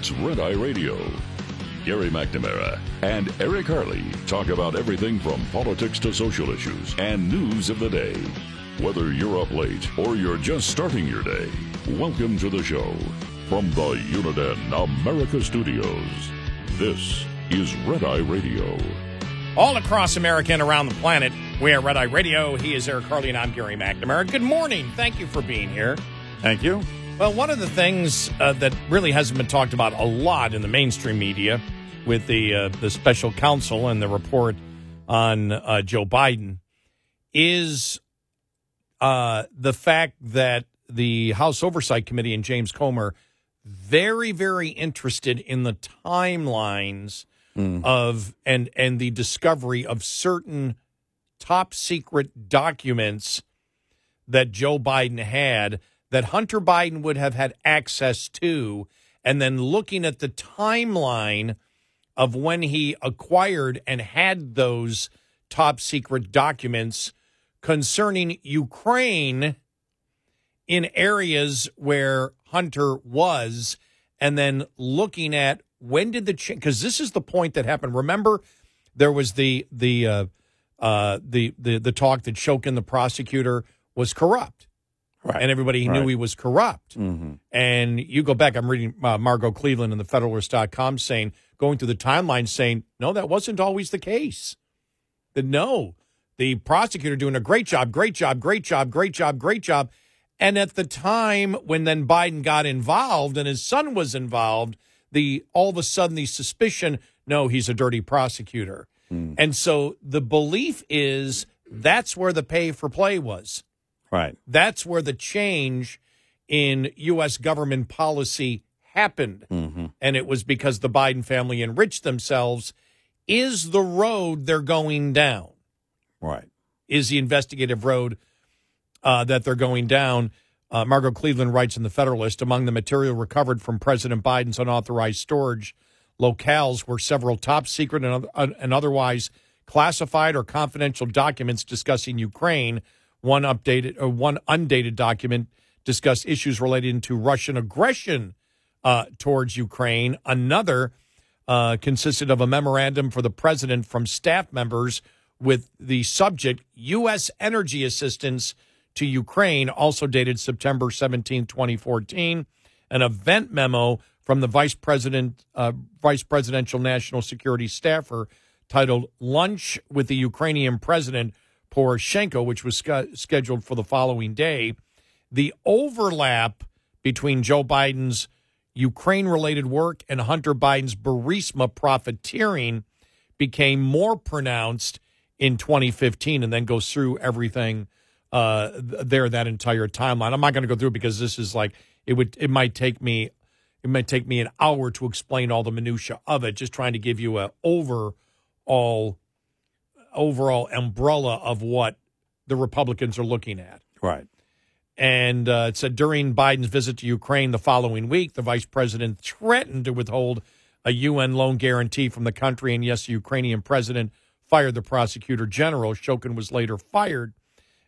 it's Red Eye Radio. Gary McNamara and Eric Harley talk about everything from politics to social issues and news of the day. Whether you're up late or you're just starting your day, welcome to the show. From the Uniden America Studios, this is Red Eye Radio. All across America and around the planet, we are Red Eye Radio. He is Eric Harley, and I'm Gary McNamara. Good morning. Thank you for being here. Thank you. Well, one of the things uh, that really hasn't been talked about a lot in the mainstream media with the uh, the special counsel and the report on uh, Joe Biden is uh, the fact that the House Oversight Committee and James Comer very very interested in the timelines of and and the discovery of certain top secret documents that Joe Biden had that Hunter Biden would have had access to, and then looking at the timeline of when he acquired and had those top secret documents concerning Ukraine in areas where Hunter was, and then looking at when did the change? because this is the point that happened. Remember, there was the the uh, uh, the the the talk that Shokin, the prosecutor, was corrupt Right. and everybody Right. knew he was corrupt. Mm-hmm. And you go back, I'm reading uh, Margot Cleveland in the Federalist.com saying, going through the timeline saying, no, that wasn't always the case. That no, the prosecutor doing a great job, great job, great job, great job, great job. And at the time when then Biden got involved and his son was involved, the all of a sudden the suspicion, no, he's a dirty prosecutor. And so the belief is that's where the pay for play was. Right. That's where the change in U.S. government policy happened. And it was because the Biden family enriched themselves. Is the road they're going down? Right. Is the investigative road uh, that they're going down? Uh, Margot Cleveland writes in The Federalist among the material recovered from President Biden's unauthorized storage locales were several top secret and, oth- and otherwise classified or confidential documents discussing Ukraine. One updated, or one undated document discussed issues relating to Russian aggression uh, towards Ukraine. Another uh, consisted of a memorandum for the president from staff members with the subject U.S. energy assistance to Ukraine, also dated September 17, 2014, an event memo from the vice president, uh, vice presidential national security staffer titled "Lunch with the Ukrainian President Poroshenko," which was sch- scheduled for the following day. The overlap between Joe Biden's Ukraine related work and Hunter Biden's Burisma profiteering became more pronounced in 2015 and then goes through everything uh, there that entire timeline. I'm not going to go through it because this is like it would it might take me it might take me an hour to explain all the minutia of it. Just trying to give you a overall overall umbrella of what the Republicans are looking at. Right. And uh, it said during Biden's visit to Ukraine the following week, the vice president threatened to withhold a UN loan guarantee from the country. And yes, the Ukrainian president fired the prosecutor general. Shokin was later fired,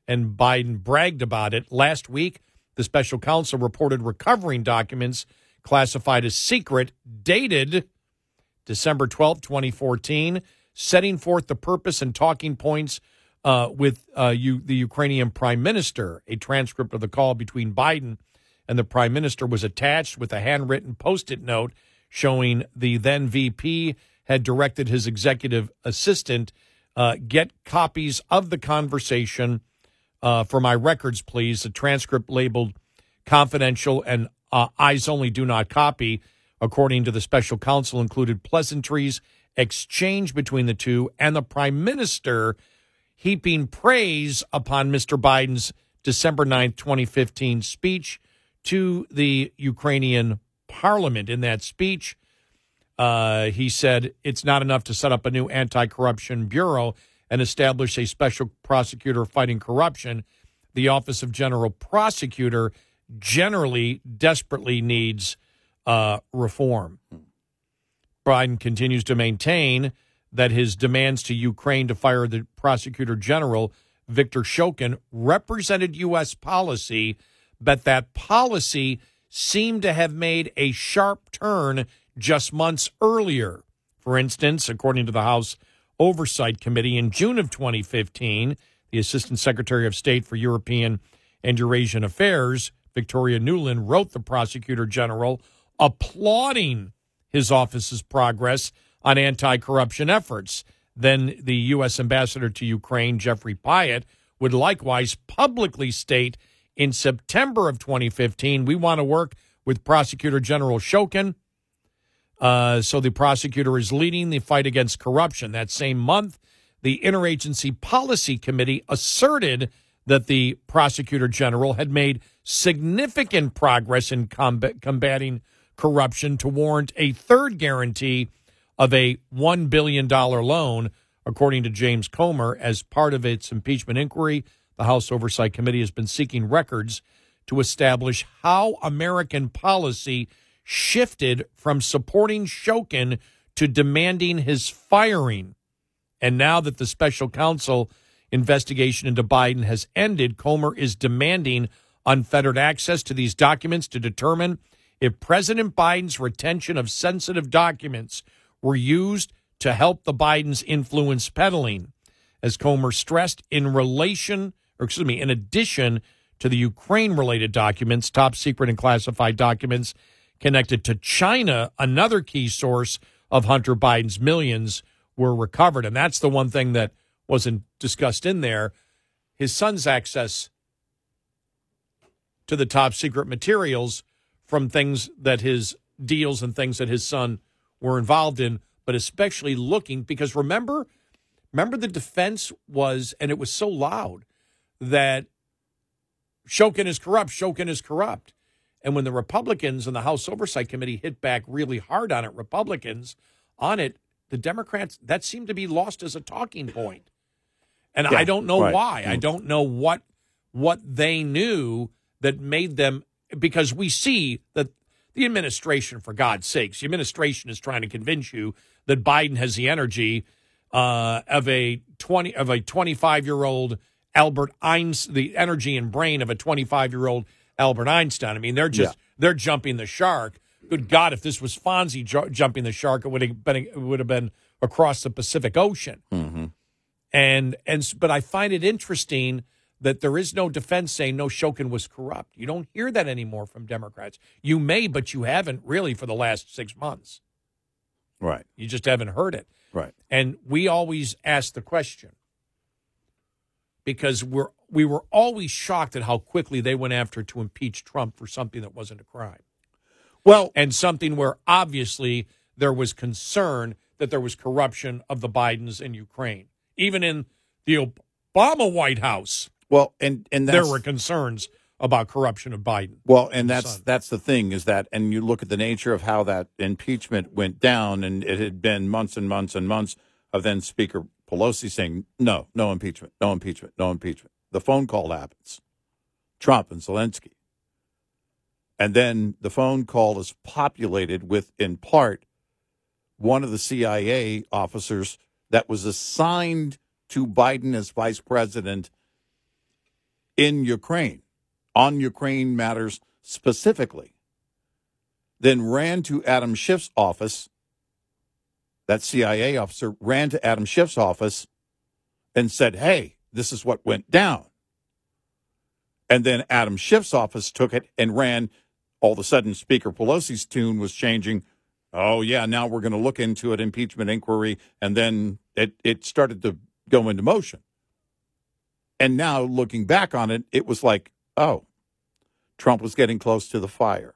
and Biden bragged about it. Last week, the special counsel reported recovering documents classified as secret, dated December twelfth, 2014, setting forth the purpose and talking points uh, with uh, you, the Ukrainian prime minister. A transcript of the call between Biden and the prime minister was attached with a handwritten post it note showing the then VP had directed his executive assistant uh, get copies of the conversation uh, for my records, please. The transcript labeled confidential and uh, eyes only do not copy, according to the special counsel, included pleasantries exchanged between the two and the prime minister heaping praise upon Mr. Biden's December 9th, 2015 speech to the Ukrainian parliament. In that speech, uh, he said it's not enough to set up a new anti corruption bureau and establish a special prosecutor fighting corruption. The Office of General Prosecutor generally desperately needs uh, reform. Biden continues to maintain that his demands to Ukraine to fire the prosecutor general, Victor Shokin, represented U.S. policy, but that policy seemed to have made a sharp turn just months earlier. For instance, according to the House Oversight Committee, in June of 2015, the Assistant Secretary of State for European and Eurasian Affairs, Victoria Nuland, wrote the Prosecutor General applauding his office's progress on anti corruption efforts. Then the U.S. Ambassador to Ukraine, Jeffrey Pyatt, would likewise publicly state in September of 2015 we want to work with Prosecutor General Shokin. Uh, so the prosecutor is leading the fight against corruption. That same month, the Interagency Policy Committee asserted that the prosecutor general had made significant progress in combat, combating corruption to warrant a third guarantee of a $1 billion loan, according to James Comer. As part of its impeachment inquiry, the House Oversight Committee has been seeking records to establish how American policy shifted from supporting Shokin to demanding his firing. And now that the special counsel investigation into Biden has ended, Comer is demanding unfettered access to these documents to determine if President Biden's retention of sensitive documents were used to help the Bidens influence peddling. As Comer stressed, in relation, or excuse me, in addition to the Ukraine related documents, top secret and classified documents connected to China, another key source of Hunter Biden's millions, were recovered. And that's the one thing that wasn't discussed in there. His son's access to the top secret materials from things that his deals and things that his son were involved in, but especially looking because remember, remember the defense was, and it was so loud that Shokin is corrupt, Shokin is corrupt. And when the Republicans and the House Oversight Committee hit back really hard on it, Republicans on it, the Democrats, that seemed to be lost as a talking point. And yeah, I don't know right. why. I mm. don't know what what they knew that made them because we see that the administration, for God's sakes, the administration is trying to convince you that Biden has the energy uh, of a twenty of a twenty five year old Albert Einstein, the energy and brain of a twenty five year old Albert Einstein. I mean, they're just yeah. they're jumping the shark. Good God, if this was Fonzie ju- jumping the shark, it would have been it would have been across the Pacific Ocean. Mm-hmm. And and but I find it interesting that there is no defense saying no Shokin was corrupt. You don't hear that anymore from Democrats. You may, but you haven't really for the last six months. Right. You just haven't heard it. Right. And we always ask the question because we're we were always shocked at how quickly they went after to impeach Trump for something that wasn't a crime. Well, and something where obviously there was concern that there was corruption of the Bidens in Ukraine. Even in the Obama White House, well, and and there were concerns about corruption of Biden. Well, and that's son. that's the thing is that, and you look at the nature of how that impeachment went down, and it had been months and months and months of then Speaker Pelosi saying no, no impeachment, no impeachment, no impeachment. The phone call happens, Trump and Zelensky, and then the phone call is populated with, in part, one of the CIA officers that was assigned to Biden as vice president in Ukraine, on Ukraine matters specifically, then ran to Adam Schiff's office. That CIA officer ran to Adam Schiff's office and said, Hey, this is what went down. And then Adam Schiff's office took it and ran. All of a sudden, Speaker Pelosi's tune was changing. Oh, yeah, now we're going to look into an impeachment inquiry. And then it, it started to go into motion. And now, looking back on it, it was like, oh, Trump was getting close to the fire.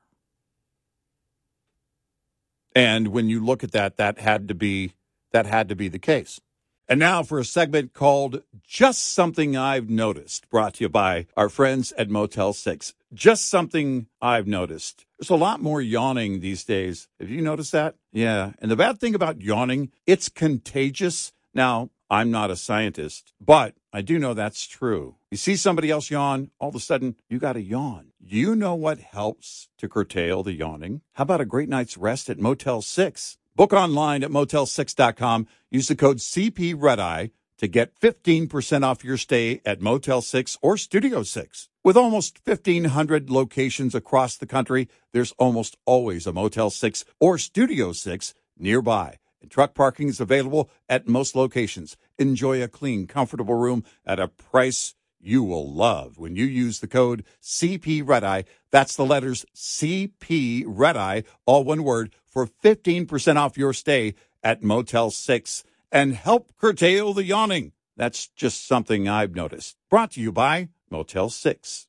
And when you look at that, that had to be that had to be the case. And now for a segment called Just Something I've Noticed, brought to you by our friends at Motel 6. Just something I've noticed. There's a lot more yawning these days. Have you noticed that? Yeah. And the bad thing about yawning, it's contagious. Now, I'm not a scientist, but I do know that's true. You see somebody else yawn, all of a sudden you got to yawn. You know what helps to curtail the yawning? How about a great night's rest at Motel 6? Book online at motel6.com. Use the code CPREDEye to get 15% off your stay at Motel 6 or Studio 6. With almost 1,500 locations across the country, there's almost always a Motel 6 or Studio 6 nearby. And truck parking is available at most locations. Enjoy a clean, comfortable room at a price you will love when you use the code CP Red Eye. That's the letters CP Red Eye, all one word, for 15% off your stay at Motel 6 and help curtail the yawning. That's just something I've noticed. Brought to you by Motel 6.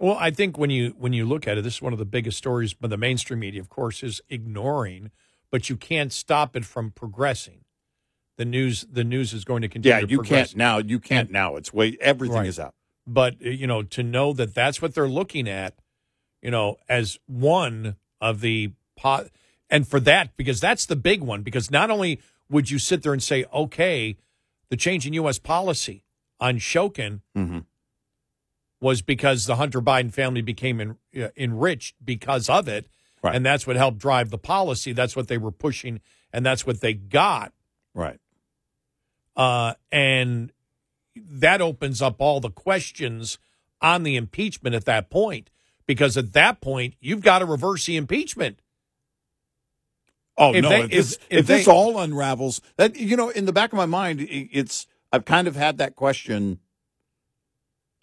Well, I think when you when you look at it, this is one of the biggest stories. But the mainstream media, of course, is ignoring, but you can't stop it from progressing. The news the news is going to continue. Yeah, to you progress. can't now. You can't now. It's way everything Right. is out. but uh, you know to know that that's what they're looking at you know as one of the pot and for that because that's the big one because not only would you sit there and say okay the change in us policy on Shokin Mhm. Was because the Hunter Biden family became en- uh, enriched because of it Right. and that's what helped drive the policy that's what they were pushing and that's what they got Right. uh, and that opens up all the questions on the impeachment at that point. Because at that point, you've got to reverse the impeachment. Oh If no! they- if this, if- if if this all unravels, that you know, in the back of my mind, it's I've kind of had that question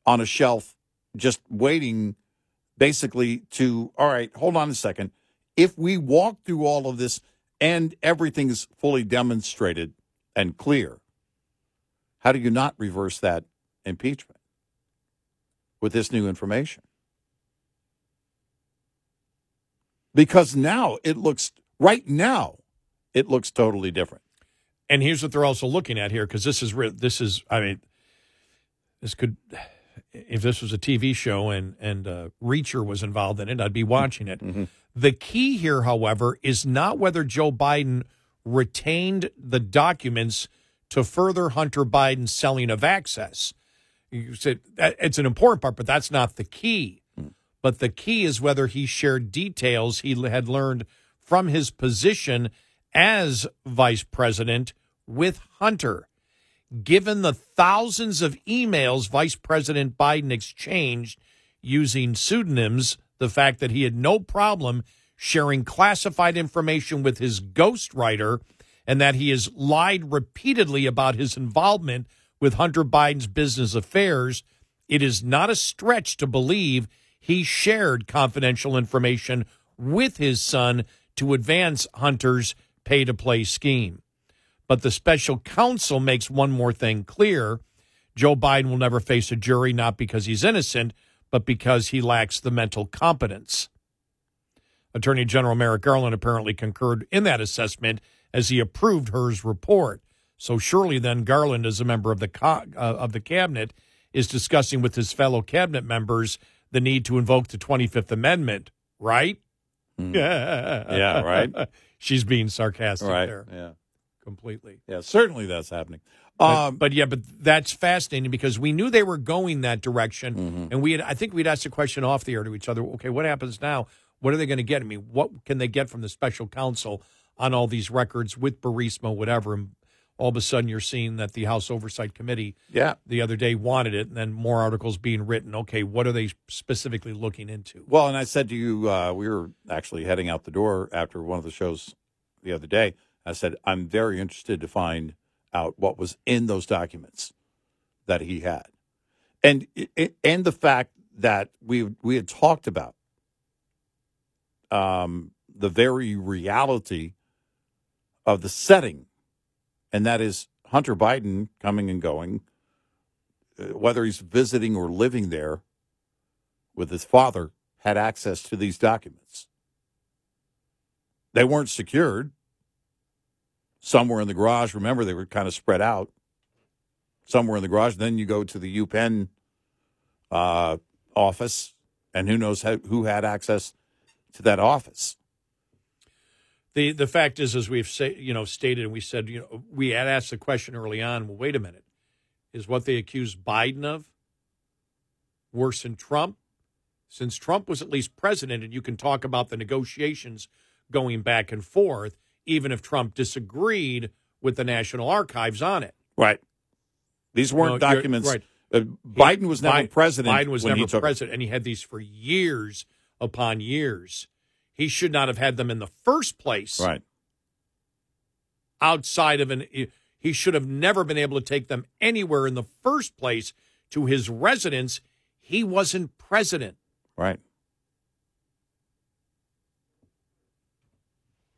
on a shelf, just waiting, basically to all right. Hold on a second. If we walk through all of this and everything is fully demonstrated and clear, how do you not reverse that impeachment with this new information? Because now it looks right now it looks totally different. And here's what they're also looking at here, because this is this is I mean, this could if this was a TV show and and uh, Reacher was involved in it, I'd be watching it. The key here, however, is not whether Joe Biden retained the documents to further Hunter Biden's selling of access. You said that it's an important part, but that's not the key. But the key is whether he shared details he had learned from his position as vice president with Hunter. Given the thousands of emails Vice President Biden exchanged using pseudonyms, the fact that he had no problem sharing classified information with his ghostwriter, and that he has lied repeatedly about his involvement with Hunter Biden's business affairs, it is not a stretch to believe he shared confidential information with his son to advance Hunter's pay to play scheme. But the special counsel makes one more thing clear. Joe Biden will never face a jury not because he's innocent, but because he lacks the mental competence. Attorney General Merrick Garland apparently concurred in that assessment as he approved Hur's report. So surely then Garland, as a member of the co- uh, of the cabinet, is discussing with his fellow cabinet members the need to invoke the 25th Amendment, right? Mm. yeah, right. She's being sarcastic right. there. Yeah. Completely. Yeah, certainly that's happening. But, Um, but yeah, but that's fascinating because we knew they were going that direction, Mm-hmm. and we had. I think we'd asked a question off the air to each other. Okay, what happens now? What are they going to get? I mean, what can they get from the special counsel on all these records with Burisma, whatever? And all of a sudden, you're seeing that the House Oversight Committee yeah. the other day wanted it, and then more articles being written. Okay, what are they specifically looking into? Well, and I said to you, uh, we were actually heading out the door after one of the shows the other day. I said, I'm very interested to find out what was in those documents that he had, and and the fact that we we had talked about um, the very reality of the setting, and that is Hunter Biden coming and going, uh, whether he's visiting or living there with his father, had access to these documents. They weren't secured. Some were in the garage. Remember, they were kind of spread out. Some were in the garage. Then you go to the UPenn uh, office, and who knows how, who had access to that office. The the fact is, as we've say, you know stated, and we said, you know, we had asked the question early on. Well, wait a minute, is what they accuse Biden of worse than Trump? Since Trump was at least president, and you can talk about the negotiations going back and forth, even if Trump disagreed with the National Archives on it. Right. These weren't No, documents. right. Uh, Biden was never Biden- president. Biden was never president, and he had these for years upon years. He should not have had them in the first place. Right. outside of an he should have never been able to take them anywhere in the first place to his residence he wasn't president Right.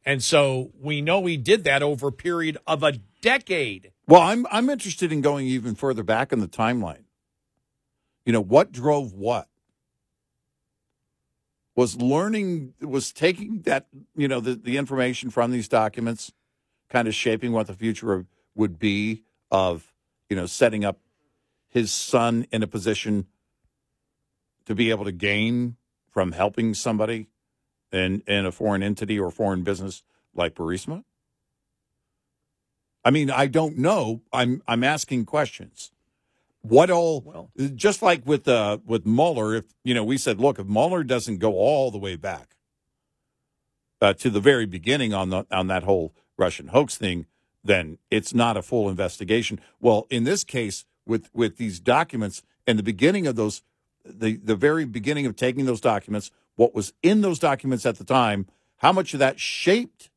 And so we know he did that over a period of a decade Well, I'm I'm interested in going even further back in the timeline. You know, what drove what? Was learning was taking that, you know, the, the information from these documents kind of shaping what the future of, would be of, you know, setting up his son in a position to be able to gain from helping somebody in in a foreign entity or foreign business like Burisma? I mean, I don't know. I'm I'm asking questions. What all? Well- just like with uh, with Mueller, if you know, we said, look, if Mueller doesn't go all the way back uh, to the very beginning on the on that whole Russian hoax thing, then it's not a full investigation. Well, in this case, with with these documents and the beginning of those, the the very beginning of taking those documents, what was in those documents at the time, how much of that shaped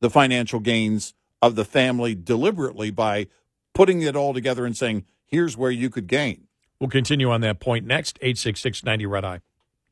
the financial gains of the family deliberately by putting it all together and saying, here's where you could gain. we'll continue on that point next 86690 red eye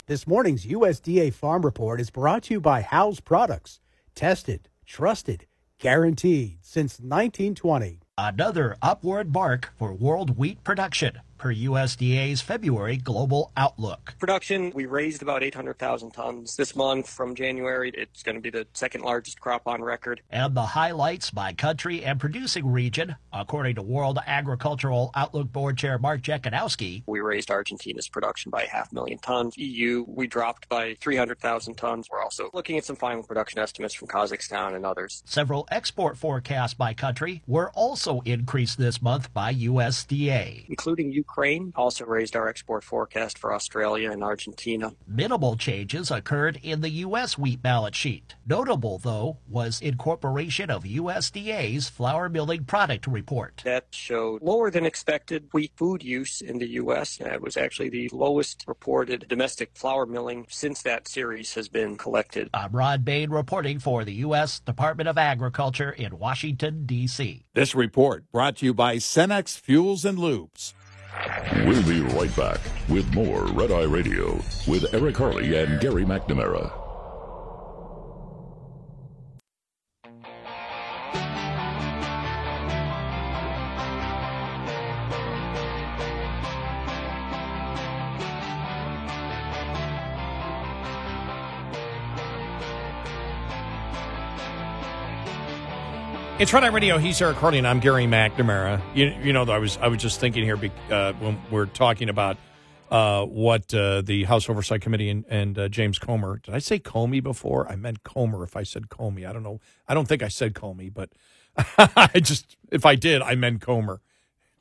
This morning's USDA Farm Report is brought to you by House Products. Tested, trusted, guaranteed since 1920. Another upward bark for world wheat production, per USDA's February Global Outlook. Production, we raised about 800,000 tons this month from January. It's going to be the second largest crop on record. And the highlights by country and producing region, according to World Agricultural Outlook Board Chair Mark Jekanowski. We raised Argentina's production by half million tons. EU, we dropped by 300,000 tons. We're also looking at some final production estimates from Kazakhstan and others. Several export forecasts by country were also increased this month by USDA. Including Ukraine, also raised our export forecast for Australia and Argentina. Minimal changes occurred in the U.S. wheat balance sheet. Notable, though, was incorporation of USDA's flour milling product report. That showed lower than expected wheat food use in the U.S. It was actually the lowest reported domestic flour milling since that series has been collected. I'm Rod Bain reporting for the U.S. Department of Agriculture in Washington, D.C. This report brought to you by Cenex Fuels and Lubes. We'll be right back with more Red Eye Radio with Eric Harley and Gary McNamara. It's Red Eye Radio. He's Eric and I'm Gary McNamara. You, you know, I was I was just thinking here uh, when we're talking about uh, what uh, the House Oversight Committee and, and uh, James Comer. Did I say Comey before? I meant Comer. If I said Comey, I don't know. I don't think I said Comey, but I just if I did, I meant Comer.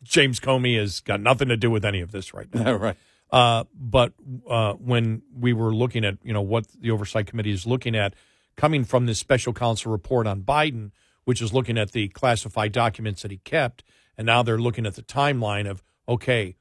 James Comey has got nothing to do with any of this right now. right. Uh, but uh, when we were looking at you know what the Oversight Committee is looking at, coming from this special counsel report on Biden which is looking at the classified documents that he kept. And now they're looking at the timeline of, okay,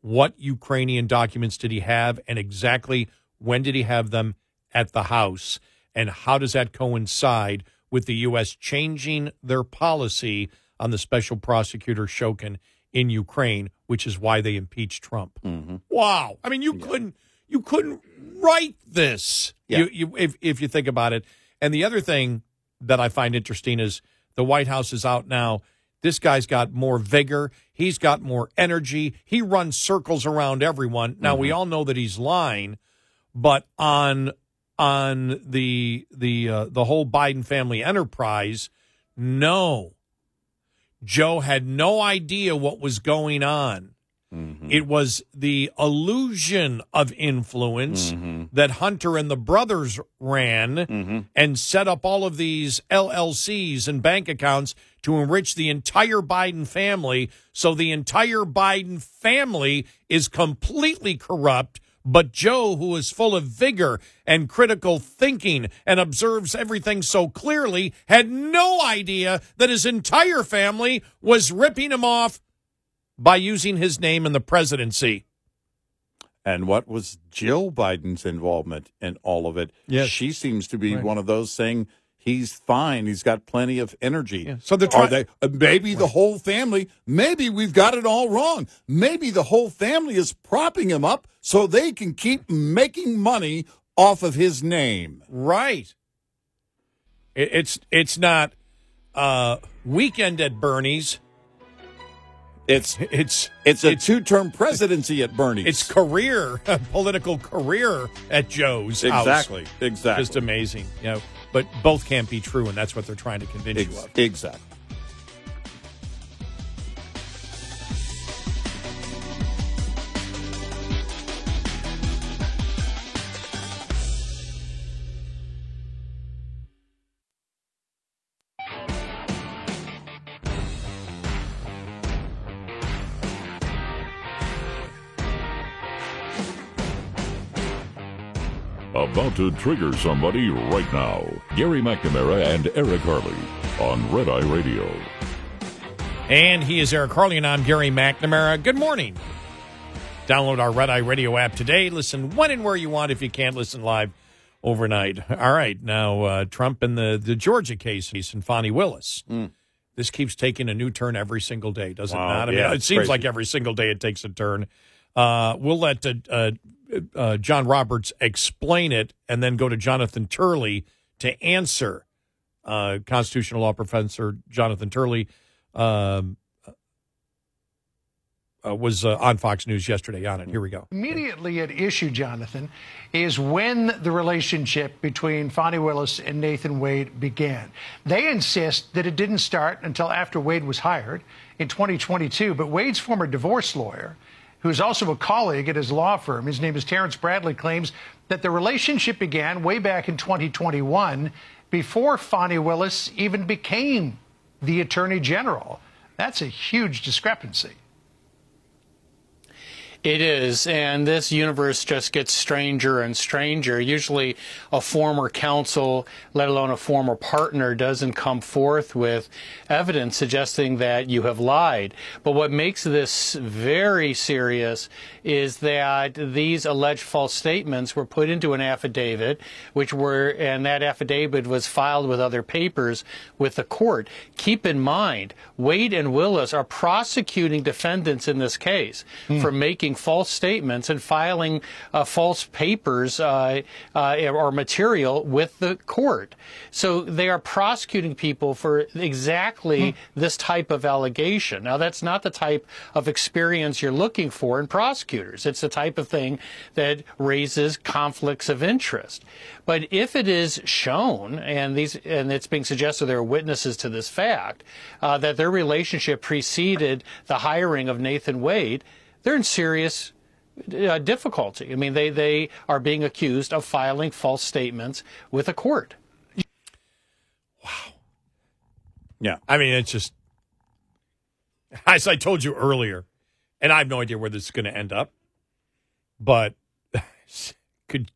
what Ukrainian documents did he have and exactly when did he have them at the House? And how does that coincide with the U.S. changing their policy on the special prosecutor Shokin in Ukraine, which is why they impeached Trump? Mm-hmm. Wow. I mean, you yeah. couldn't you couldn't write this. Yeah. You, you, if if you think about it. And the other thing that I find interesting is the White House is out now. This guy's got more vigor. He's got more energy. He runs circles around everyone. Now mm-hmm. we all know that he's lying, but on on the the uh, the whole Biden family enterprise, no. Joe had no idea what was going on. Mm-hmm. It was the illusion of influence mm-hmm. that Hunter and the brothers ran mm-hmm. and set up all of these LLCs and bank accounts to enrich the entire Biden family. So the entire Biden family is completely corrupt. But Joe, who is full of vigor and critical thinking and observes everything so clearly, had no idea that his entire family was ripping him off by using his name in the presidency. And what was Jill Biden's involvement in all of it? Yes. She seems to be right. one of those saying he's fine. He's got plenty of energy. Yeah. So they're trying. They, uh, maybe right. the whole family, maybe we've got it all wrong. Maybe the whole family is propping him up so they can keep making money off of his name. Right. It, it's it's not uh, weekend at Bernie's it's it's it's a two term presidency at Bernie's. It's career, political career at Joe's. Exactly. House. Exactly. Just amazing. You know, but both can't be true, and that's what they're trying to convince Ex- you of. Exactly. To trigger somebody right now. Gary McNamara and Eric Harley on Red Eye Radio. And he is Eric Harley, and I'm Gary McNamara. Good morning. Download our Red Eye Radio app today. Listen when and where you want if you can't listen live overnight. All right, now uh, Trump and the, the Georgia case and Fani Willis. Mm. This keeps taking a new turn every single day, does wow, it not? I yeah, mean, it seems crazy. like every single day it takes a turn. Uh, we'll let uh, uh John Roberts explain it and then go to Jonathan Turley to answer. Uh, constitutional law professor Jonathan Turley um, uh, was uh, on Fox News yesterday on it. Here we go. Immediately at issue, Jonathan, is when the relationship between Fani Willis and Nathan Wade began. They insist that it didn't start until after Wade was hired in 2022, but Wade's former divorce lawyer who's also a colleague at his law firm, his name is Terrence Bradley, claims that the relationship began way back in 2021 before Fani Willis even became the Attorney General. That's a huge discrepancy. It is, and this universe just gets stranger and stranger. Usually, a former counsel, let alone a former partner, doesn't come forth with evidence suggesting that you have lied. But what makes this very serious is that these alleged false statements were put into an affidavit, which were, and that affidavit was filed with other papers with the court. Keep in mind, Wade and Willis are prosecuting defendants in this case mm. for making making false statements and filing uh, false papers uh, uh, or material with the court. So they are prosecuting people for exactly hmm. this type of allegation. Now, that's not the type of experience you're looking for in prosecutors. It's the type of thing that raises conflicts of interest. But if it is shown, and these, and it's being suggested there are witnesses to this fact, uh, that their relationship preceded the hiring of Nathan Wade, they're in serious uh, difficulty. I mean, they, they are being accused of filing false statements with a court. Wow. Yeah. I mean, it's just, as I told you earlier, and I have no idea where this is going to end up, but could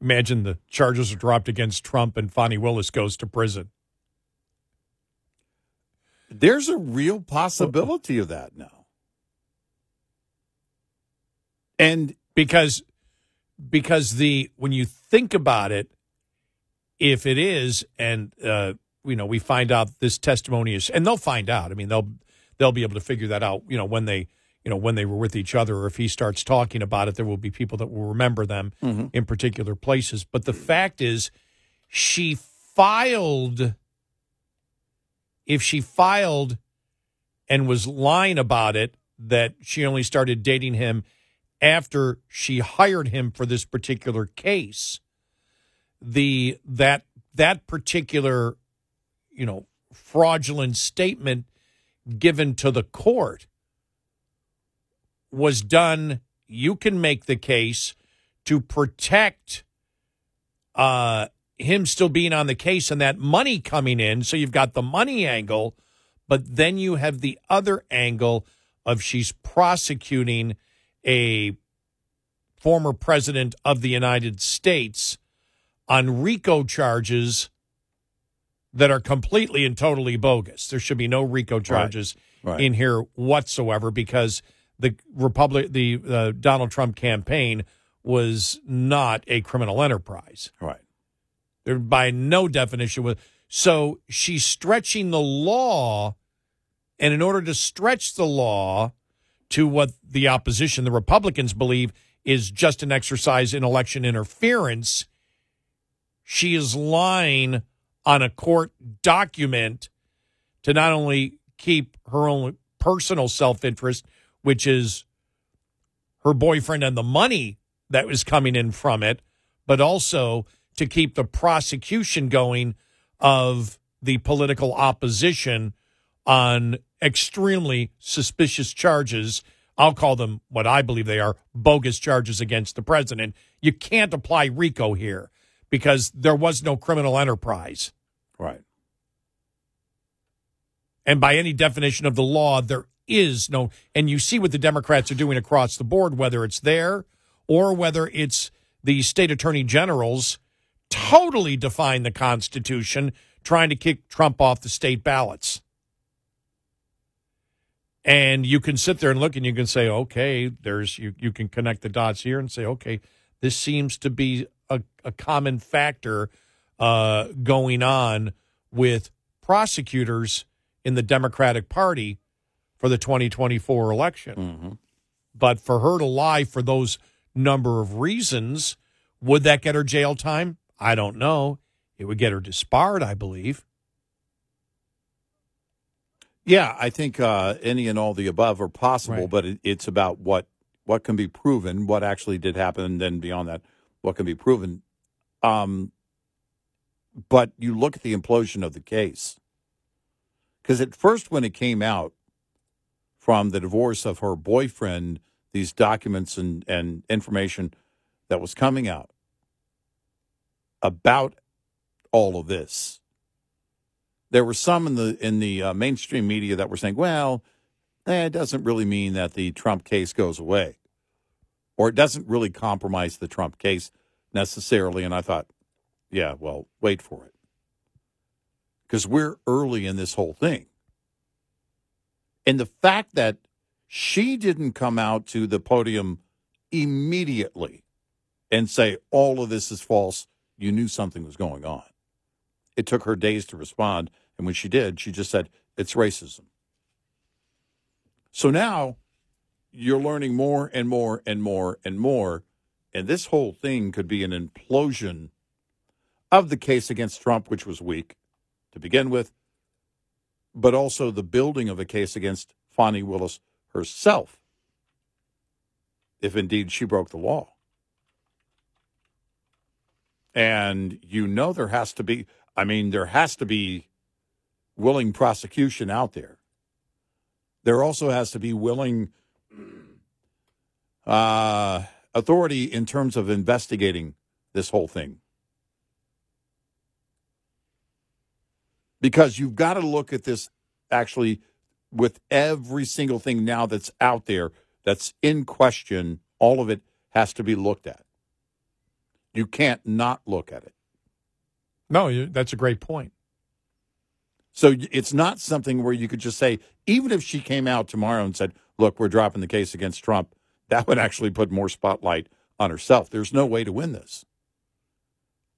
imagine the charges are dropped against Trump and Fani Willis goes to prison. There's a real possibility of that now. And because because the when you think about it, if it is, and uh, you know, we find out this testimony is, and they'll find out. I mean, they'll they'll be able to figure that out. You know, when they you know when they were with each other, or if he starts talking about it, there will be people that will remember them mm-hmm. in particular places. But the fact is, she filed. If she filed and was lying about it, that she only started dating him after she hired him for this particular case the that that particular you know fraudulent statement given to the court was done you can make the case to protect uh him still being on the case and that money coming in. So you've got the money angle but then you have the other angle of she's prosecuting a former president of the United States on RICO charges that are completely and totally bogus. There should be no RICO charges right. Right. in here whatsoever because the Republic, the uh, Donald Trump campaign was not a criminal enterprise. Right. There, by no definition was. So she's stretching the law, and in order to stretch the law to what the opposition, the Republicans, believe is just an exercise in election interference, she is lying on a court document to not only keep her own personal self interest, which is her boyfriend and the money that was coming in from it, but also to keep the prosecution going of the political opposition on extremely suspicious charges. I'll call them what I believe they are bogus charges against the president. You can't apply RICO here because there was no criminal enterprise. Right. And by any definition of the law, there is no. And you see what the Democrats are doing across the board, whether it's there or whether it's the state attorney generals totally define the Constitution, trying to kick Trump off the state ballots. And you can sit there and look and you can say, okay, there's you, you can connect the dots here and say, okay, this seems to be a, a common factor uh, going on with prosecutors in the Democratic Party for the 2024 election. Mm-hmm. But for her to lie for those number of reasons, would that get her jail time? I don't know. It would get her disbarred, I believe. Yeah, I think uh, any and all the above are possible, right. but it, it's about what what can be proven, what actually did happen, and then beyond that, what can be proven. Um, but you look at the implosion of the case. Because at first, when it came out from the divorce of her boyfriend, these documents and, and information that was coming out about all of this, there were some in the in the uh, mainstream media that were saying, "Well, eh, it doesn't really mean that the Trump case goes away, or it doesn't really compromise the Trump case." necessarily. And I thought, yeah, well, wait for it. Because we're early in this whole thing. And the fact that she didn't come out to the podium immediately and say, all of this is false, you knew something was going on. It took her days to respond. And when she did, she just said, it's racism. So now you're learning more and more and more and more. And this whole thing could be an implosion of the case against Trump, which was weak to begin with, but also the building of a case against Fani Willis herself, if indeed she broke the law. And you know there has to be, I mean, there has to be willing prosecution out there. There also has to be willing uh, authority in terms of investigating this whole thing. Because you've got to look at this actually with every single thing now that's out there that's in question, all of it has to be looked at. You can't not look at it. No, that's a great point. So it's not something where you could just say, even if she came out tomorrow and said, look, we're dropping the case against Trump, that would actually put more spotlight on herself. There's no way to win this.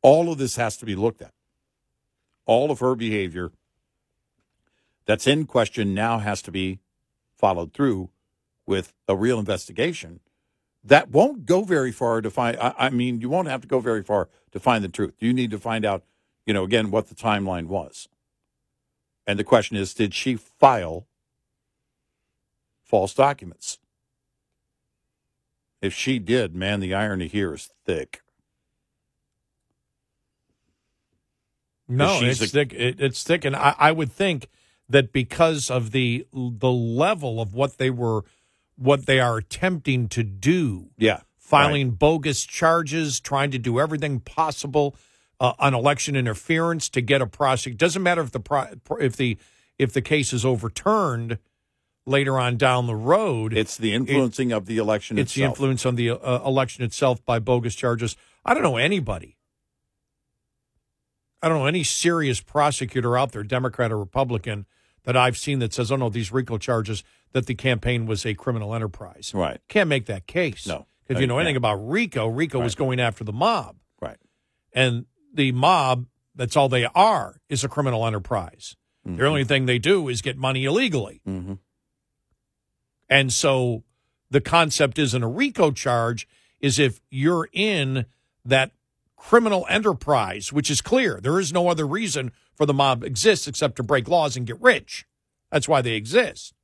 All of this has to be looked at. All of her behavior that's in question now has to be followed through with a real investigation. That won't go very far to find. I, I mean, you won't have to go very far to find the truth. You need to find out, you know, again, what the timeline was. And the question is, did she file false documents? If she did, man, the irony here is thick. No, it's a- thick. It, it's thick, and I, I would think that because of the the level of what they were, what they are attempting to do, Yeah. filing bogus charges, trying to do everything possible uh, on election interference to get a prosecute. Doesn't matter if the pro, if the if the case is overturned later on down the road. It's the influencing of the election it's the influence on the uh, election itself by bogus charges. I don't know anybody. I don't know any serious prosecutor out there, Democrat or Republican, that I've seen that says, "Oh no, these RICO charges that the campaign was a criminal enterprise." Right. Can't make that case. No. If you Uh, know anything about RICO, RICO was going after the mob, Right. and the mob. That's all they are is a criminal enterprise. The only thing they do is get money illegally. Mm-hmm. And so the concept isn't a RICO charge, is if you're in that criminal enterprise, which is clear. There is no other reason for the mob exists except to break laws and get rich. That's why they exist.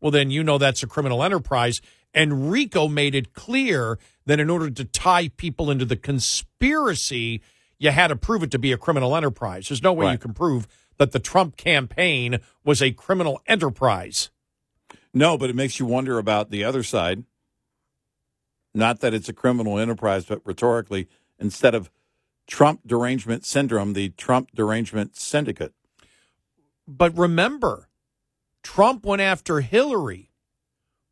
Well, then you know that's a criminal enterprise. And RICO made it clear that in order to tie people into the conspiracy, you had to prove it to be a criminal enterprise. There's no way you can prove that the Trump campaign was a criminal enterprise. No, but it makes you wonder about the other side. Not that it's a criminal enterprise, but rhetorically, instead of Trump derangement syndrome, the Trump derangement syndicate. But remember, Trump went after Hillary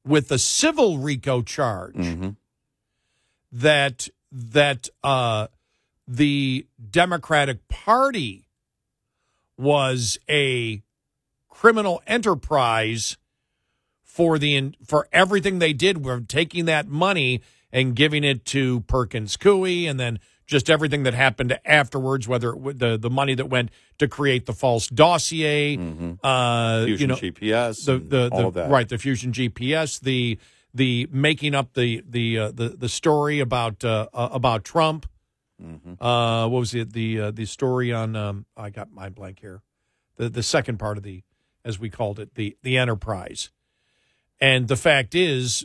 with a civil RICO charge that that uh, the Democratic Party was a criminal enterprise for the for everything they did. We're taking that money and giving it to Perkins Coie, and then just everything that happened afterwards, whether it, the the money that went to create the false dossier, uh, Fusion you know, GPS, the the, all the that. right, the fusion GPS, the the making up the the uh, the the story about uh, uh, about Trump. Mm-hmm. Uh, what was it? The uh, the story on um, I got my blank here. The the second part of the, as we called it, the the enterprise, and the fact is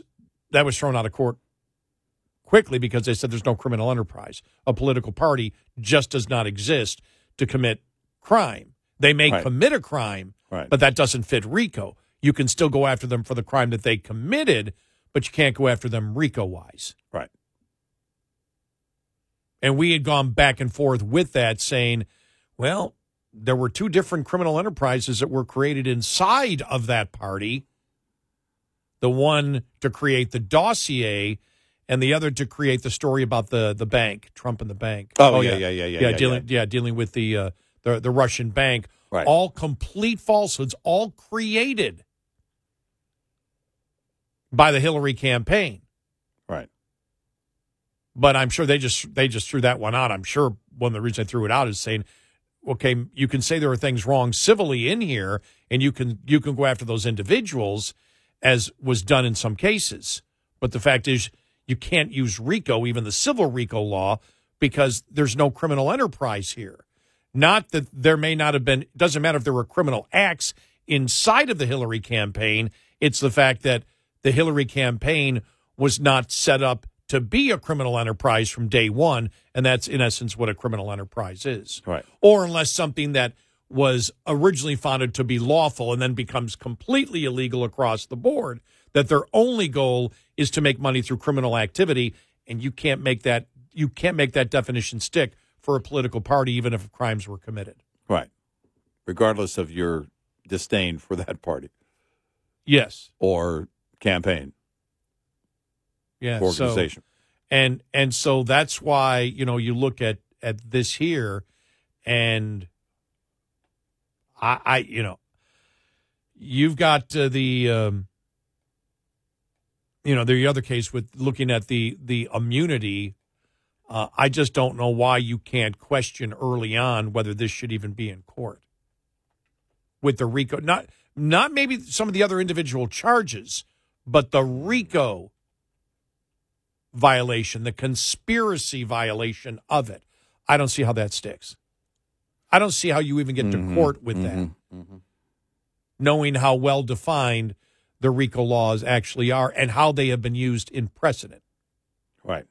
that was thrown out of court quickly because they said there's no criminal enterprise. A political party just does not exist to commit crime. They may Right. commit a crime, Right. but that doesn't fit RICO. You can still go after them for the crime that they committed, but you can't go after them RICO wise. Right. And we had gone back and forth with that, saying, well, there were two different criminal enterprises that were created inside of that party the one to create the dossier and the other to create the story about the the bank trump and the bank Oh, yeah, yeah, yeah, yeah, yeah, dealing yeah. dealing with the uh the, the russian bank Right. all complete falsehoods all created by the hillary campaign. But I'm sure they just they just threw that one out. I'm sure one of the reasons they threw it out is saying, okay, you can say there are things wrong civilly in here, and you can you can go after those individuals, as was done in some cases. But the fact is, you can't use RICO, even the civil RICO law, because there's no criminal enterprise here. Not that there may not have been, doesn't matter if there were criminal acts inside of the Hillary campaign. It's the fact that the Hillary campaign was not set up to be a criminal enterprise from day one. And that's, in essence, what a criminal enterprise is. Right. Or unless something that was originally founded to be lawful and then becomes completely illegal across the board, that their only goal is to make money through criminal activity. And you can't make that you can't make that definition stick for a political party, even if crimes were committed. Right. Regardless of your disdain for that party Yes. or campaign Yeah. organization. So, and and so that's why you know you look at at this here, and I I you know you've got uh, the um, you know the other case with looking at the the immunity. Uh, I just don't know why you can't question early on whether this should even be in court with the RICO. Not not maybe some of the other individual charges, but the RICO violation, the conspiracy violation of it. I don't see how that sticks. I don't see how you even get to mm-hmm. court with mm-hmm. that, mm-hmm. knowing how well defined the RICO laws actually are and how they have been used in precedent Right.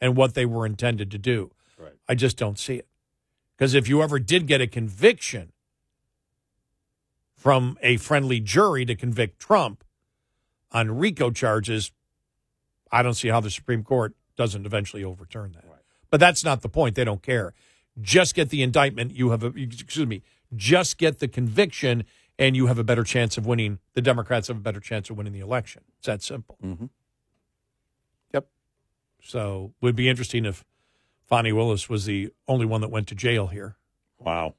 and what they were intended to do. Right. I just don't see it. Because if you ever did get a conviction from a friendly jury to convict Trump on RICO charges, I don't see how the Supreme Court doesn't eventually overturn that. But that's not the point. They don't care. Just get the indictment. You have a, excuse me, just get the conviction and you have a better chance of winning. The Democrats have a better chance of winning the election. It's that simple. Mm-hmm. Yep. So it would be interesting if Fani Willis was the only one that went to jail here. Wow.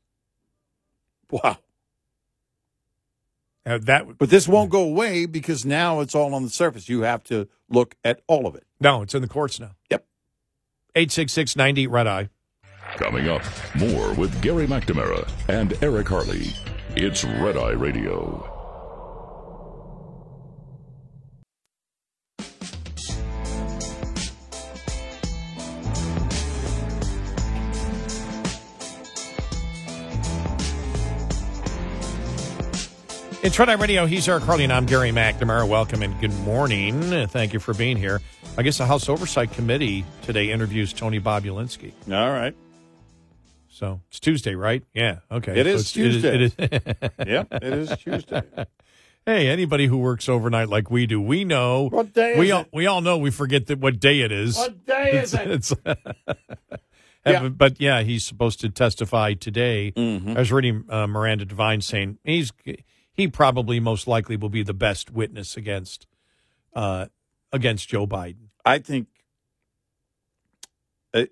Wow. Uh, that But this won't go away because now it's all on the surface. You have to look at all of it. no, it's in the courts now. Yep. 866 90 Red Eye. Coming up, more with Gary McNamara and Eric Harley. It's Red Eye Radio. It's Red Eye Radio. He's Eric Harley, and I'm Gary McNamara. Welcome and good morning. Thank you for being here. I guess the House Oversight Committee today interviews Tony Bobulinski. All right. So it's Tuesday, right? Yeah. Okay. It So is it's- it is- Tuesday. it is- Yep. It is Tuesday. hey, anybody who works overnight like we do, we know. What day we is all it? we all know we forget that what day it is. What day is it? It's- Yeah. But- yeah, he's supposed to testify today. Mhm. I was reading uh, Miranda Devine saying he's he probably most likely will be the best witness against uh, against Joe Biden. I think, uh,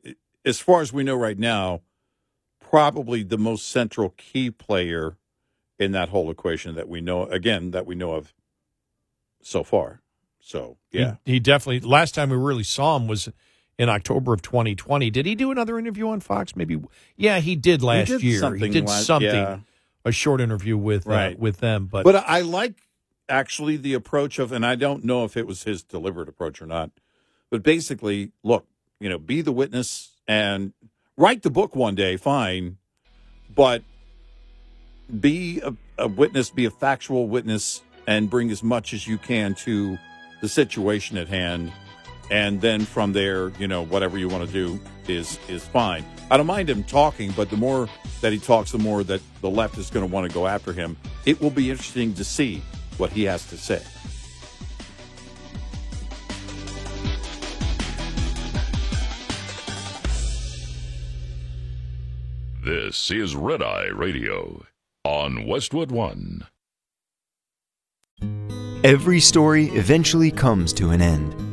as far as we know right now, probably the most central key player in that whole equation that we know, again, that we know of so far. So, yeah. he, he definitely. Last time we really saw him was in October of 2020. Did he do another interview on Fox? Maybe. Yeah, he did last did year. something he did last- something. yeah. A short interview with uh, with them, but, But I like actually the approach of, and I don't know if it was his deliberate approach or not, but basically, look, you know, be the witness and write the book one day, fine, but be a, a witness, be a factual witness, and bring as much as you can to the situation at hand. And then from there, you know, whatever you want to do is is fine. I don't mind him talking, but the more that he talks, the more that the left is going to want to go after him. It will be interesting to see what he has to say. This is Red Eye Radio on Westwood One. Every story eventually comes to an end.